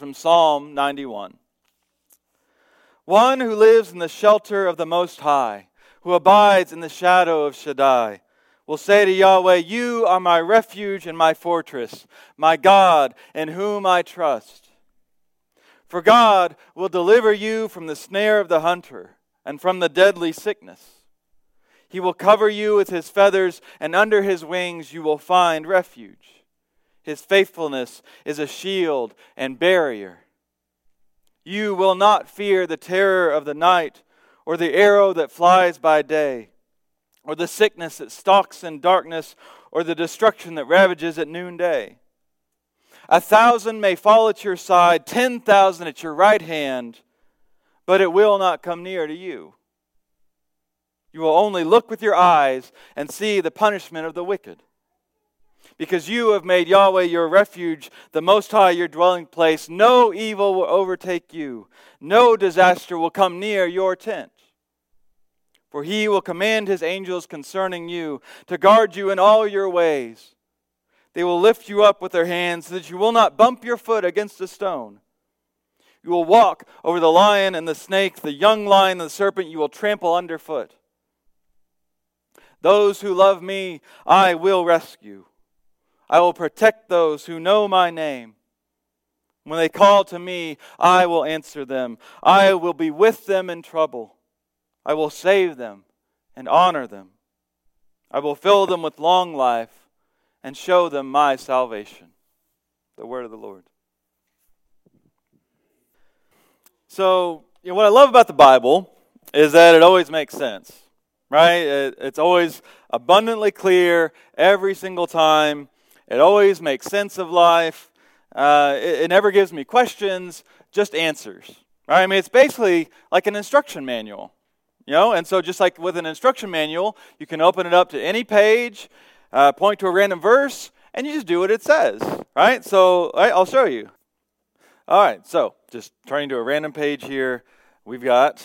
from Psalm 91. One who lives in the shelter of the Most High, who abides in the shadow of Shaddai, will say to Yahweh, You are my refuge and my fortress, my God, in whom I trust. For God will deliver you from the snare of the hunter and from the deadly sickness. He will cover you with his feathers, and under his wings you will find refuge. His faithfulness is a shield and barrier. You will not fear the terror of the night, or the arrow that flies by day, or the sickness that stalks in darkness, or the destruction that ravages at noonday. A thousand may fall at your side, ten thousand at your right hand, but it will not come near to you. You will only look with your eyes and see the punishment of the wicked because you have made Yahweh your refuge, the Most High your dwelling place. No evil will overtake you, no disaster will come near your tent. For he will command his angels concerning you to guard you in all your ways. They will lift you up with their hands so that you will not bump your foot against a stone. You will walk over the lion and the snake, the young lion and the serpent you will trample underfoot. Those who love me, I will rescue. I will protect those who know my name. When they call to me, I will answer them. I will be with them in trouble. I will save them and honor them. I will fill them with long life and show them my salvation. The word of the Lord. So, you know, what I love about the Bible is that it always makes sense, right? It, it's always abundantly clear every single time. It always makes sense of life. Uh, it, it, never gives me questions, just answers. Right? I mean, it's basically like an instruction manual. You know, and so just like with an instruction manual, you can open it up to any page, uh, point to a random verse, and you just do what it says. Right? So right, I'll show you. All right, so just turning to a random page here, we've got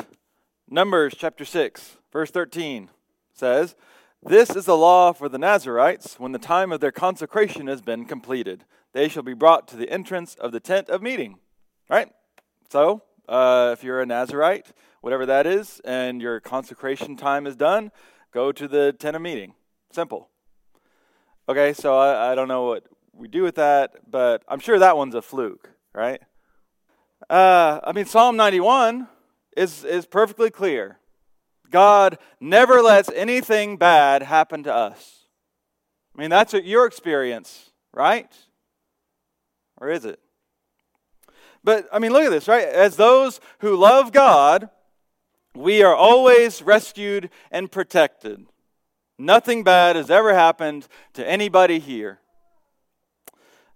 Numbers chapter 6, verse 13 says, this is the law for the Nazarites when the time of their consecration has been completed. They shall be brought to the entrance of the tent of meeting. Right? So, uh, if you're a Nazarite, whatever that is, and your consecration time is done, go to the tent of meeting. Simple. Okay, so I, I don't know what we do with that, but I'm sure that one's a fluke, right? Uh, I mean, Psalm 91 is, is perfectly clear. God never lets anything bad happen to us. I mean, that's your experience, right? Or is it? But, I mean, look at this, right? As those who love God, we are always rescued and protected. Nothing bad has ever happened to anybody here.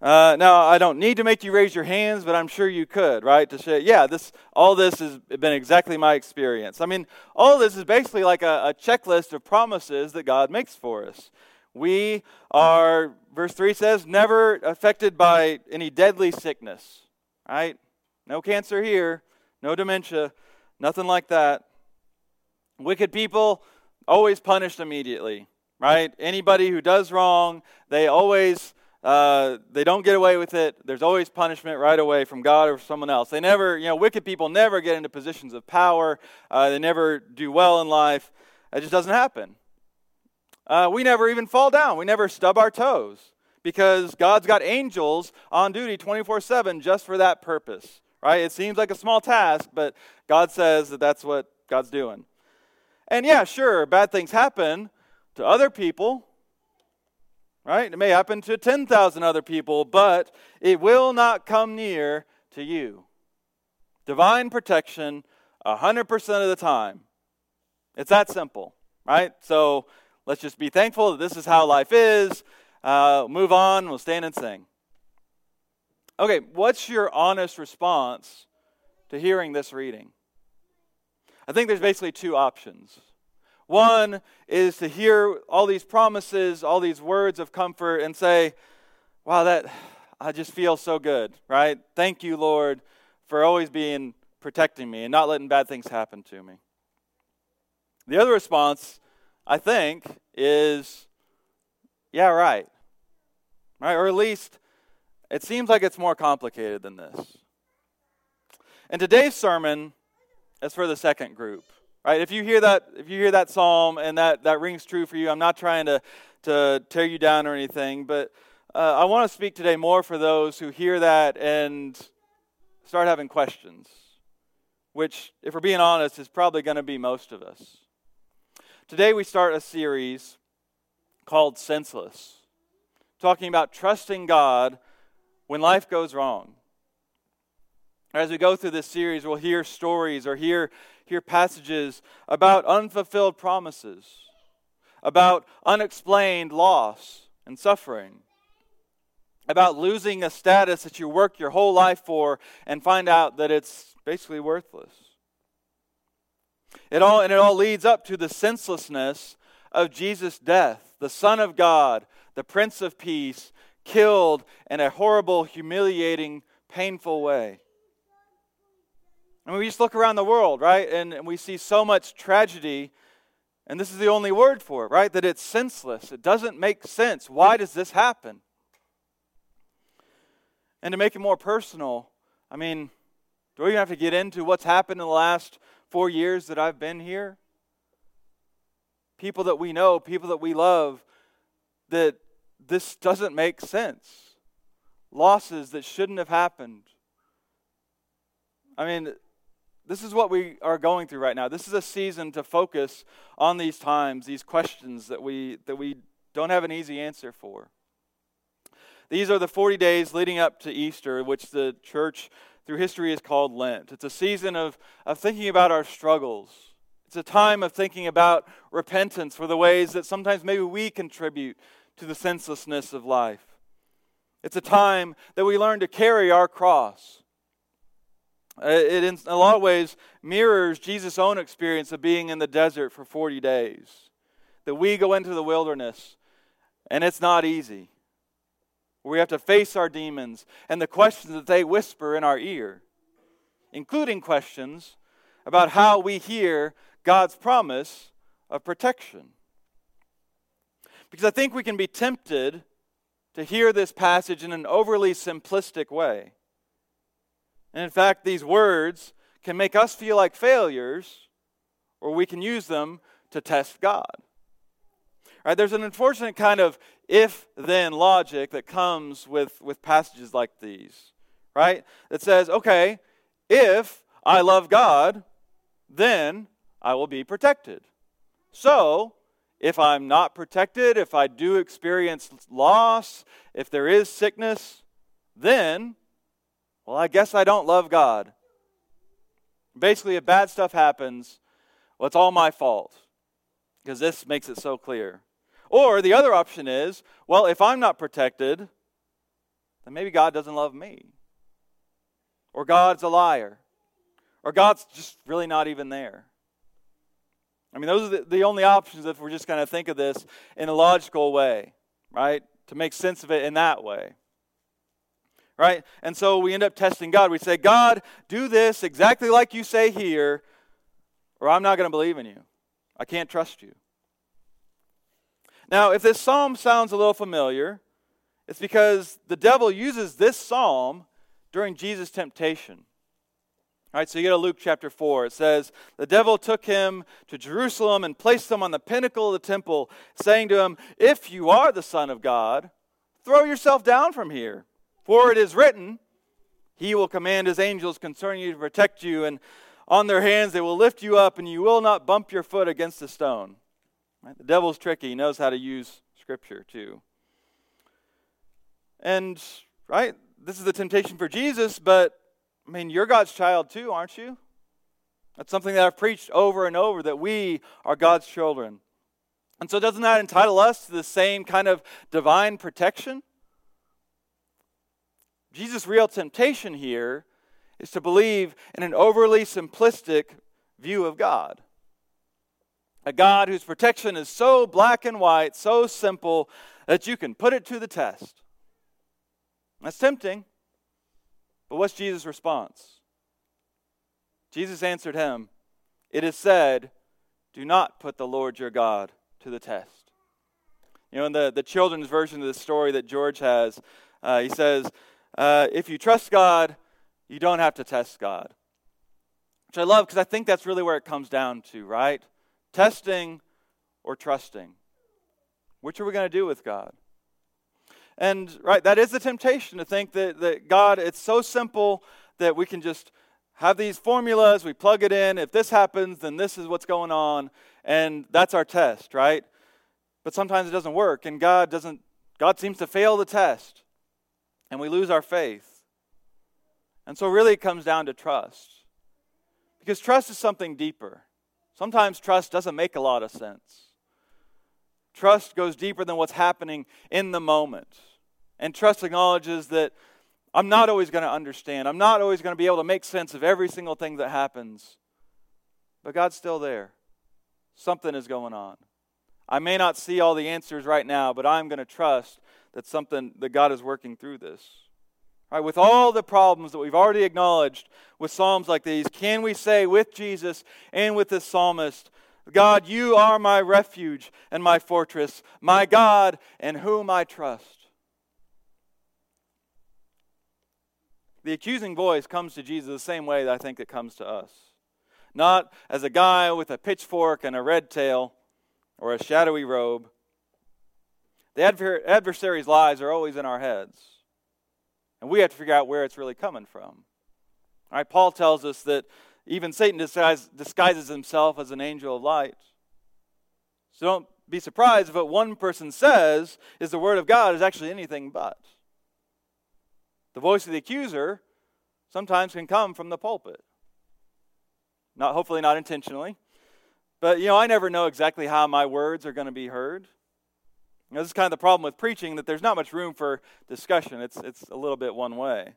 Uh, now, I don't need to make you raise your hands, but I'm sure you could, right? To say, yeah, this, all this has been exactly my experience. I mean, all this is basically like a, a checklist of promises that God makes for us. We are, verse 3 says, never affected by any deadly sickness, right? No cancer here, no dementia, nothing like that. Wicked people, always punished immediately, right? Anybody who does wrong, they always uh, they don't get away with it. There's always punishment right away from God or someone else. They never, you know, wicked people never get into positions of power. Uh, they never do well in life. It just doesn't happen. Uh, we never even fall down. We never stub our toes because God's got angels on duty 24 7 just for that purpose, right? It seems like a small task, but God says that that's what God's doing. And yeah, sure, bad things happen to other people, Right? It may happen to 10,000 other people, but it will not come near to you. Divine protection 100% of the time. It's that simple, right? So let's just be thankful that this is how life is. Uh, move on, we'll stand and sing. Okay, what's your honest response to hearing this reading? I think there's basically two options. One is to hear all these promises, all these words of comfort, and say, wow, that I just feel so good, right? Thank you, Lord, for always being protecting me and not letting bad things happen to me. The other response, I think, is, yeah, right. Right? Or at least it seems like it's more complicated than this. And today's sermon is for the second group. Right? If you hear that, if you hear that psalm and that, that rings true for you, I'm not trying to, to tear you down or anything, but uh, I want to speak today more for those who hear that and start having questions, which, if we're being honest, is probably going to be most of us. Today we start a series called Senseless, talking about trusting God when life goes wrong. As we go through this series, we'll hear stories or hear, hear passages about unfulfilled promises, about unexplained loss and suffering, about losing a status that you work your whole life for and find out that it's basically worthless. It all, and it all leads up to the senselessness of Jesus' death, the Son of God, the Prince of Peace, killed in a horrible, humiliating, painful way. I mean, we just look around the world, right? And, and we see so much tragedy, and this is the only word for it, right? That it's senseless. It doesn't make sense. Why does this happen? And to make it more personal, I mean, do we even have to get into what's happened in the last four years that I've been here? People that we know, people that we love, that this doesn't make sense. Losses that shouldn't have happened. I mean, this is what we are going through right now. This is a season to focus on these times, these questions that we that we don't have an easy answer for. These are the 40 days leading up to Easter, which the church through history is called Lent. It's a season of, of thinking about our struggles. It's a time of thinking about repentance for the ways that sometimes maybe we contribute to the senselessness of life. It's a time that we learn to carry our cross. Uh, it, in a lot of ways, mirrors Jesus' own experience of being in the desert for 40 days. That we go into the wilderness, and it's not easy. We have to face our demons and the questions that they whisper in our ear, including questions about how we hear God's promise of protection. Because I think we can be tempted to hear this passage in an overly simplistic way. And in fact, these words can make us feel like failures, or we can use them to test God. Right? There's an unfortunate kind of if then logic that comes with, with passages like these, right? That says, okay, if I love God, then I will be protected. So, if I'm not protected, if I do experience loss, if there is sickness, then, well, I guess I don't love God. Basically, if bad stuff happens, well, it's all my fault because this makes it so clear. Or the other option is, well, if I'm not protected, then maybe God doesn't love me. Or God's a liar. Or God's just really not even there. I mean, those are the, the only options if we're just going to think of this in a logical way, right? To make sense of it in that way. Right? And so we end up testing God. We say, God, do this exactly like you say here, or I'm not going to believe in you. I can't trust you. Now, if this psalm sounds a little familiar, it's because the devil uses this psalm during Jesus' temptation. All right, so you go to Luke chapter 4. It says, The devil took him to Jerusalem and placed him on the pinnacle of the temple, saying to him, If you are the Son of God, throw yourself down from here. For it is written, He will command His angels concerning you to protect you, and on their hands they will lift you up, and you will not bump your foot against a stone. Right? The devil's tricky. He knows how to use Scripture, too. And, right, this is the temptation for Jesus, but I mean, you're God's child too, aren't you? That's something that I've preached over and over that we are God's children. And so, doesn't that entitle us to the same kind of divine protection? Jesus' real temptation here is to believe in an overly simplistic view of God. A God whose protection is so black and white, so simple, that you can put it to the test. That's tempting. But what's Jesus' response? Jesus answered him, It is said, Do not put the Lord your God to the test. You know, in the, the children's version of the story that George has, uh, he says, uh, If you trust God, you don't have to test God. which I love because I think that's really where it comes down to, right? Testing or trusting. Which are we going to do with God? And, right, that is the temptation to think that, that God, it's so simple that we can just have these formulas, we plug it in. If this happens, then this is what's going on. And that's our test, right? But sometimes it doesn't work, and God doesn't, God seems to fail the test, and we lose our faith. And so, really, it comes down to trust. Because trust is something deeper. Sometimes trust doesn't make a lot of sense. Trust goes deeper than what's happening in the moment. And trust acknowledges that I'm not always going to understand. I'm not always going to be able to make sense of every single thing that happens. But God's still there. Something is going on. I may not see all the answers right now, but I'm going to trust that something that God is working through this. Right, with all the problems that we've already acknowledged with psalms like these, can we say with Jesus and with this psalmist, God, you are my refuge and my fortress, my God in whom I trust? The accusing voice comes to Jesus the same way that I think it comes to us. Not as a guy with a pitchfork and a red tail or a shadowy robe. The adversary's lies are always in our heads. And we have to figure out where it's really coming from. All right, Paul tells us that even Satan disguise, disguises himself as an angel of light. So don't be surprised if what one person says is the word of God is actually anything but. The voice of the accuser sometimes can come from the pulpit. Not hopefully not intentionally. But you know, I never know exactly how my words are going to be heard. You know, this is kind of the problem with preaching that there's not much room for discussion. It's it's a little bit one way.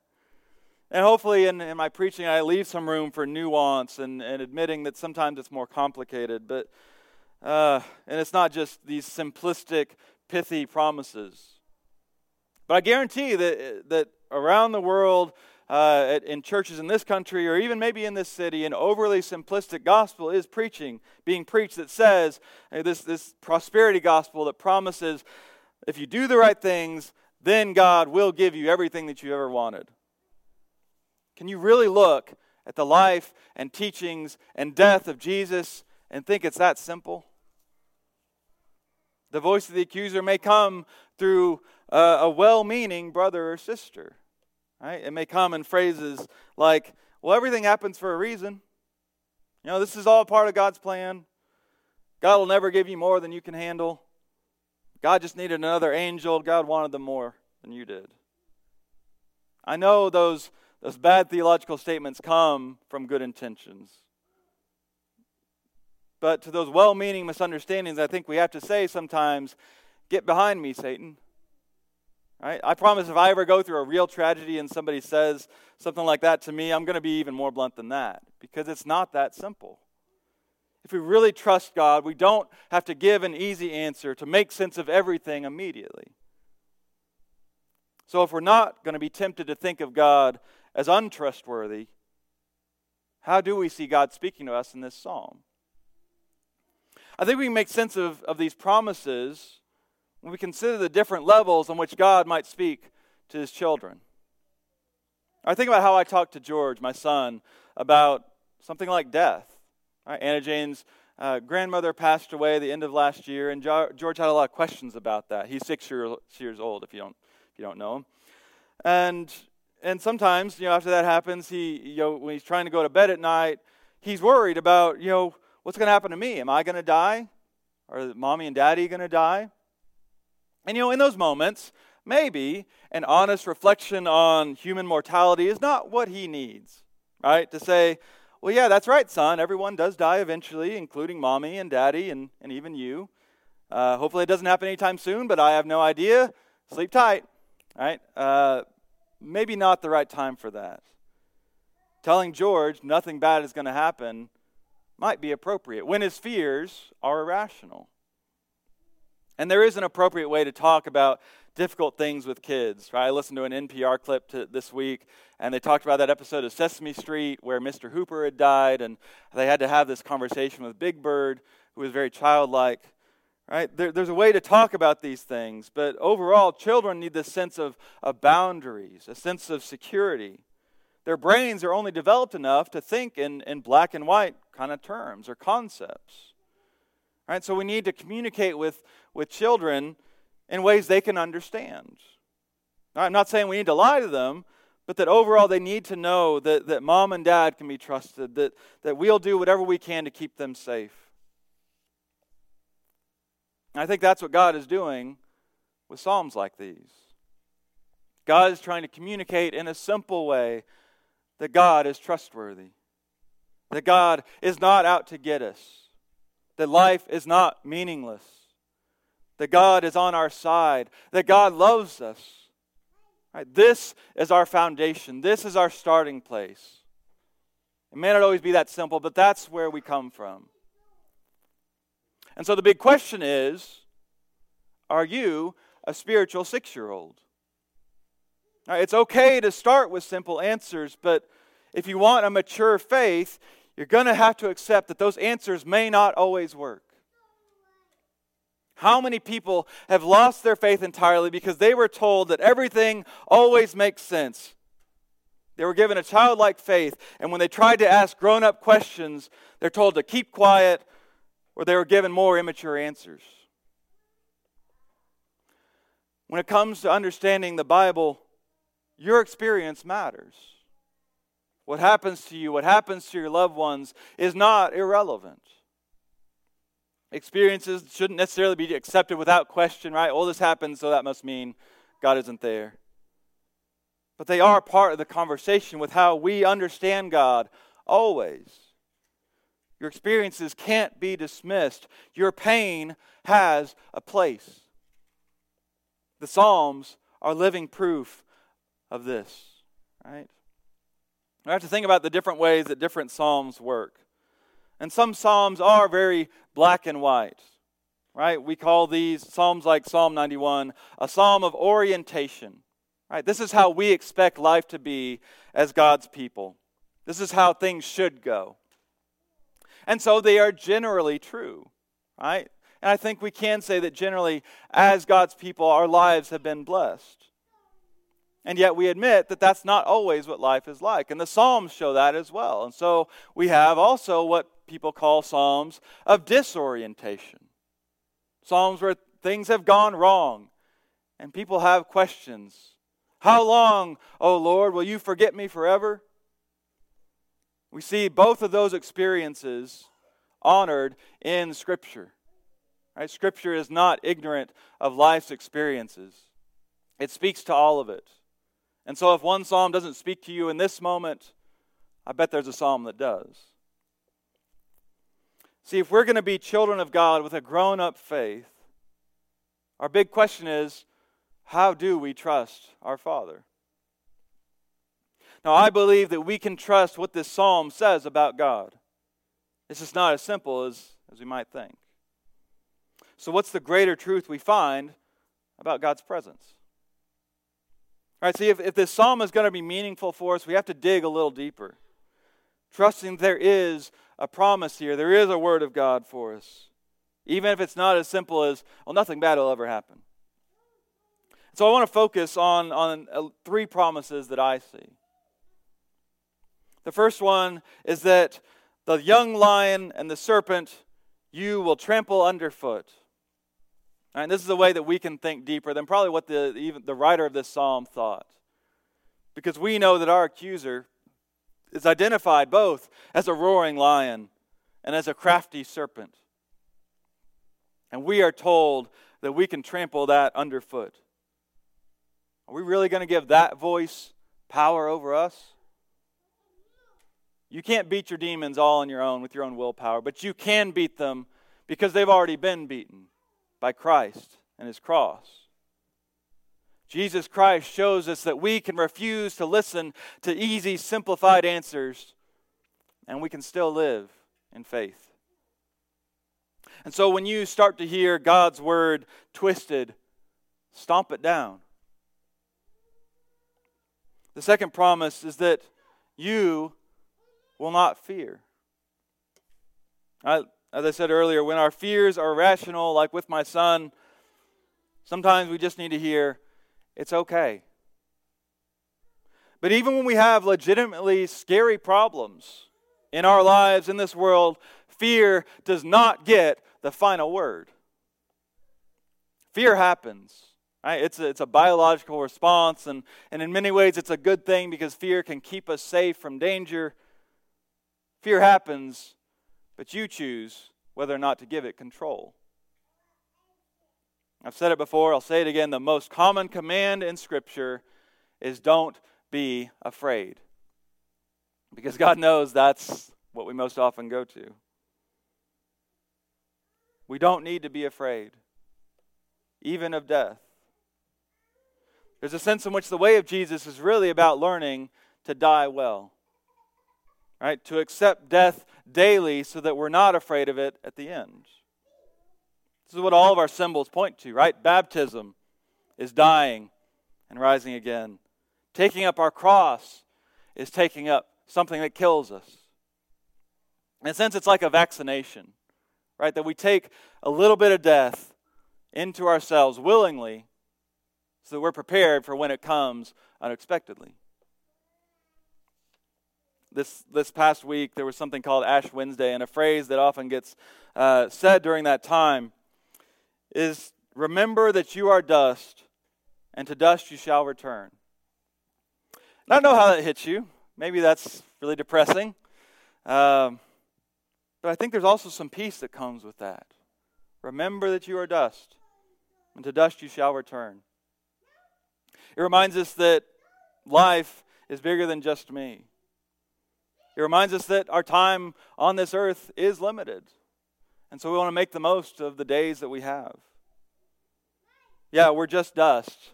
And hopefully in, in my preaching I leave some room for nuance and, and admitting that sometimes it's more complicated. But uh, and it's not just these simplistic, pithy promises. But I guarantee that that around the world, uh, in churches in this country or even maybe in this city, an overly simplistic gospel is preaching, being preached that says this, this prosperity gospel that promises if you do the right things, then God will give you everything that you ever wanted. Can you really look at the life and teachings and death of Jesus and think it's that simple? The voice of the accuser may come through uh, a well meaning brother or sister. Right? It may come in phrases like, well, everything happens for a reason. You know, this is all part of God's plan. God will never give you more than you can handle. God just needed another angel. God wanted them more than you did. I know those, those bad theological statements come from good intentions. But to those well meaning misunderstandings, I think we have to say sometimes, Get behind me, Satan. Right? I promise if I ever go through a real tragedy and somebody says something like that to me, I'm going to be even more blunt than that because it's not that simple. If we really trust God, we don't have to give an easy answer to make sense of everything immediately. So, if we're not going to be tempted to think of God as untrustworthy, how do we see God speaking to us in this psalm? I think we can make sense of, of these promises when we consider the different levels on which God might speak to his children. I think about how I talked to George, my son, about something like death. Anna Jane's uh, grandmother passed away at the end of last year, and jo- George had a lot of questions about that. He's six year, years old, if you don't if you don't know him, and and sometimes you know after that happens, he you know when he's trying to go to bed at night, he's worried about you know what's going to happen to me. Am I going to die? Are mommy and daddy going to die? And you know, in those moments, maybe an honest reflection on human mortality is not what he needs, right? To say, well, yeah, that's right, son. Everyone does die eventually, including mommy and daddy and, and even you. Uh, hopefully, it doesn't happen anytime soon, but I have no idea. Sleep tight, right? Uh, maybe not the right time for that. Telling George nothing bad is going to happen might be appropriate when his fears are irrational. And there is an appropriate way to talk about difficult things with kids, right? I listened to an NPR clip to, this week, and they talked about that episode of Sesame Street where Mr. Hooper had died, and they had to have this conversation with Big Bird, who was very childlike. Right? There, there's a way to talk about these things, but overall, children need this sense of, of boundaries, a sense of security. their brains are only developed enough to think in, in black and white kind of terms or concepts. Right? So we need to communicate with, with children in ways they can understand. I'm not saying we need to lie to them, but that overall they need to know that, that mom and dad can be trusted, that, that we'll do whatever we can to keep them safe. I think that's what God is doing with Psalms like these. God is trying to communicate in a simple way that God is trustworthy, that God is not out to get us, that life is not meaningless, that God is on our side, that God loves us. Right? This is our foundation, this is our starting place. It may not always be that simple, but that's where we come from. And so the big question is are you a spiritual six year old? It's okay to start with simple answers, but if you want a mature faith, you're going to have to accept that those answers may not always work. How many people have lost their faith entirely because they were told that everything always makes sense? They were given a childlike faith, and when they tried to ask grown up questions, they're told to keep quiet, or they were given more immature answers. When it comes to understanding the Bible, your experience matters. What happens to you, what happens to your loved ones, is not irrelevant. Experiences shouldn't necessarily be accepted without question, right? All this happens, so that must mean God isn't there. But they are part of the conversation with how we understand God always. Your experiences can't be dismissed. Your pain has a place. The Psalms are living proof of this, right? We have to think about the different ways that different Psalms work. And some Psalms are very black and white, right? We call these Psalms like Psalm 91 a psalm of orientation, right? This is how we expect life to be as God's people. This is how things should go. And so they are generally true, right? And I think we can say that generally, as God's people, our lives have been blessed. And yet we admit that that's not always what life is like. And the Psalms show that as well. And so we have also what people call Psalms of disorientation. Psalms where things have gone wrong and people have questions. How long, O oh Lord, will you forget me forever? We see both of those experiences honored in Scripture. Right? Scripture is not ignorant of life's experiences, it speaks to all of it. And so, if one psalm doesn't speak to you in this moment, I bet there's a psalm that does. See, if we're going to be children of God with a grown up faith, our big question is how do we trust our Father? Now, I believe that we can trust what this psalm says about God. It's just not as simple as, as we might think. So, what's the greater truth we find about God's presence? All right, see, if, if this psalm is going to be meaningful for us, we have to dig a little deeper. Trusting there is a promise here, there is a word of God for us. Even if it's not as simple as, well, nothing bad will ever happen. So I want to focus on, on uh, three promises that I see. The first one is that the young lion and the serpent you will trample underfoot. And this is a way that we can think deeper than probably what the, even the writer of this psalm thought. Because we know that our accuser is identified both as a roaring lion and as a crafty serpent. And we are told that we can trample that underfoot. Are we really going to give that voice power over us? You can't beat your demons all on your own with your own willpower, but you can beat them because they've already been beaten by Christ and his cross. Jesus Christ shows us that we can refuse to listen to easy, simplified answers, and we can still live in faith. And so when you start to hear God's word twisted, stomp it down. The second promise is that you will not fear. I, as I said earlier, when our fears are rational, like with my son, sometimes we just need to hear, it's okay. But even when we have legitimately scary problems in our lives, in this world, fear does not get the final word. Fear happens. Right? It's, a, it's a biological response, and, and in many ways, it's a good thing because fear can keep us safe from danger. Fear happens, but you choose whether or not to give it control. I've said it before, I'll say it again. The most common command in Scripture is don't be afraid. Because God knows that's what we most often go to. We don't need to be afraid, even of death. There's a sense in which the way of Jesus is really about learning to die well. Right? To accept death daily so that we're not afraid of it at the end. This is what all of our symbols point to, right? Baptism is dying and rising again. Taking up our cross is taking up something that kills us. In a sense, it's like a vaccination, right? That we take a little bit of death into ourselves willingly so that we're prepared for when it comes unexpectedly. This, this past week, there was something called Ash Wednesday, and a phrase that often gets uh, said during that time is remember that you are dust, and to dust you shall return. And I don't know how that hits you. Maybe that's really depressing. Um, but I think there's also some peace that comes with that. Remember that you are dust, and to dust you shall return. It reminds us that life is bigger than just me. It reminds us that our time on this earth is limited. And so we want to make the most of the days that we have. Yeah, we're just dust,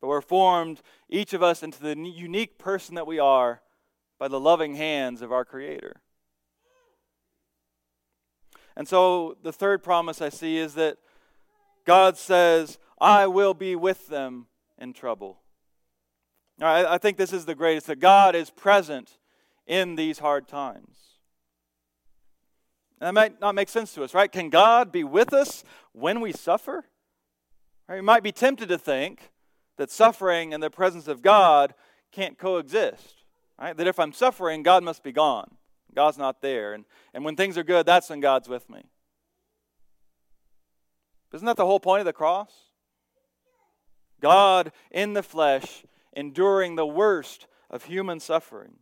but we're formed, each of us, into the unique person that we are by the loving hands of our Creator. And so the third promise I see is that God says, I will be with them in trouble. I think this is the greatest that God is present in these hard times. And that might not make sense to us, right? Can God be with us when we suffer? Right? We might be tempted to think that suffering and the presence of God can't coexist. Right? That if I'm suffering, God must be gone. God's not there. And, and when things are good, that's when God's with me. Isn't that the whole point of the cross? God in the flesh, enduring the worst of human suffering.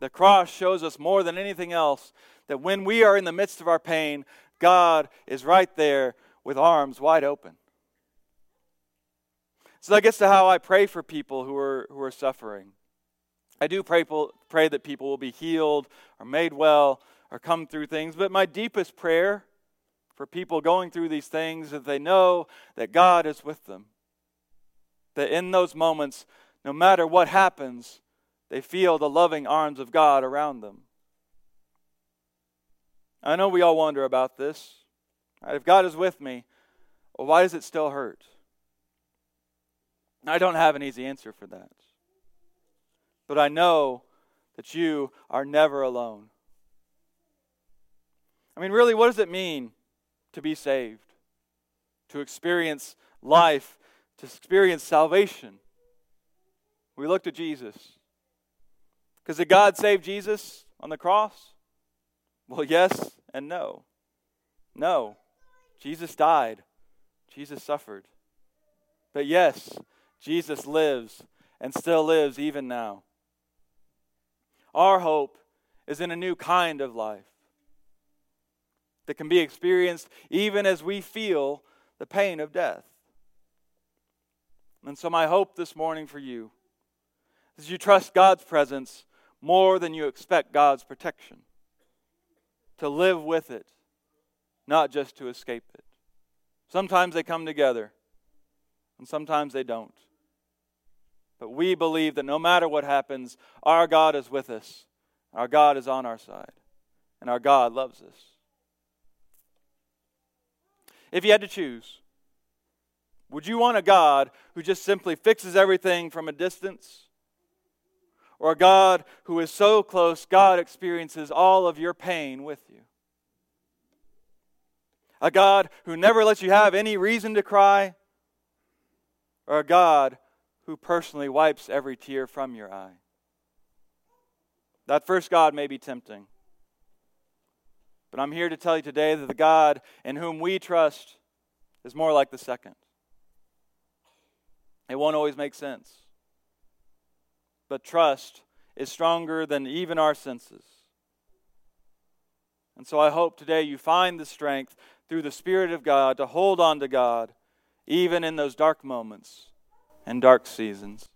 The cross shows us more than anything else that when we are in the midst of our pain, God is right there with arms wide open. So that gets to how I pray for people who are, who are suffering. I do pray, pray that people will be healed or made well or come through things, but my deepest prayer for people going through these things is that they know that God is with them. That in those moments, no matter what happens, they feel the loving arms of God around them. I know we all wonder about this. If God is with me, why does it still hurt? I don't have an easy answer for that. But I know that you are never alone. I mean, really, what does it mean to be saved, to experience life, to experience salvation. We look to Jesus. Because did God save Jesus on the cross? Well, yes and no. No. Jesus died. Jesus suffered. But yes, Jesus lives and still lives even now. Our hope is in a new kind of life that can be experienced even as we feel the pain of death. And so, my hope this morning for you is you trust God's presence more than you expect God's protection, to live with it, not just to escape it. Sometimes they come together, and sometimes they don't. But we believe that no matter what happens, our God is with us, our God is on our side, and our God loves us. If you had to choose, would you want a God who just simply fixes everything from a distance? Or a God who is so close, God experiences all of your pain with you? A God who never lets you have any reason to cry? Or a God who personally wipes every tear from your eye. That first God may be tempting. But I'm here to tell you today that the God in whom we trust is more like the second. It won't always make sense. But trust is stronger than even our senses. And so I hope today you find the strength through the Spirit of God to hold on to God even in those dark moments and dark seasons.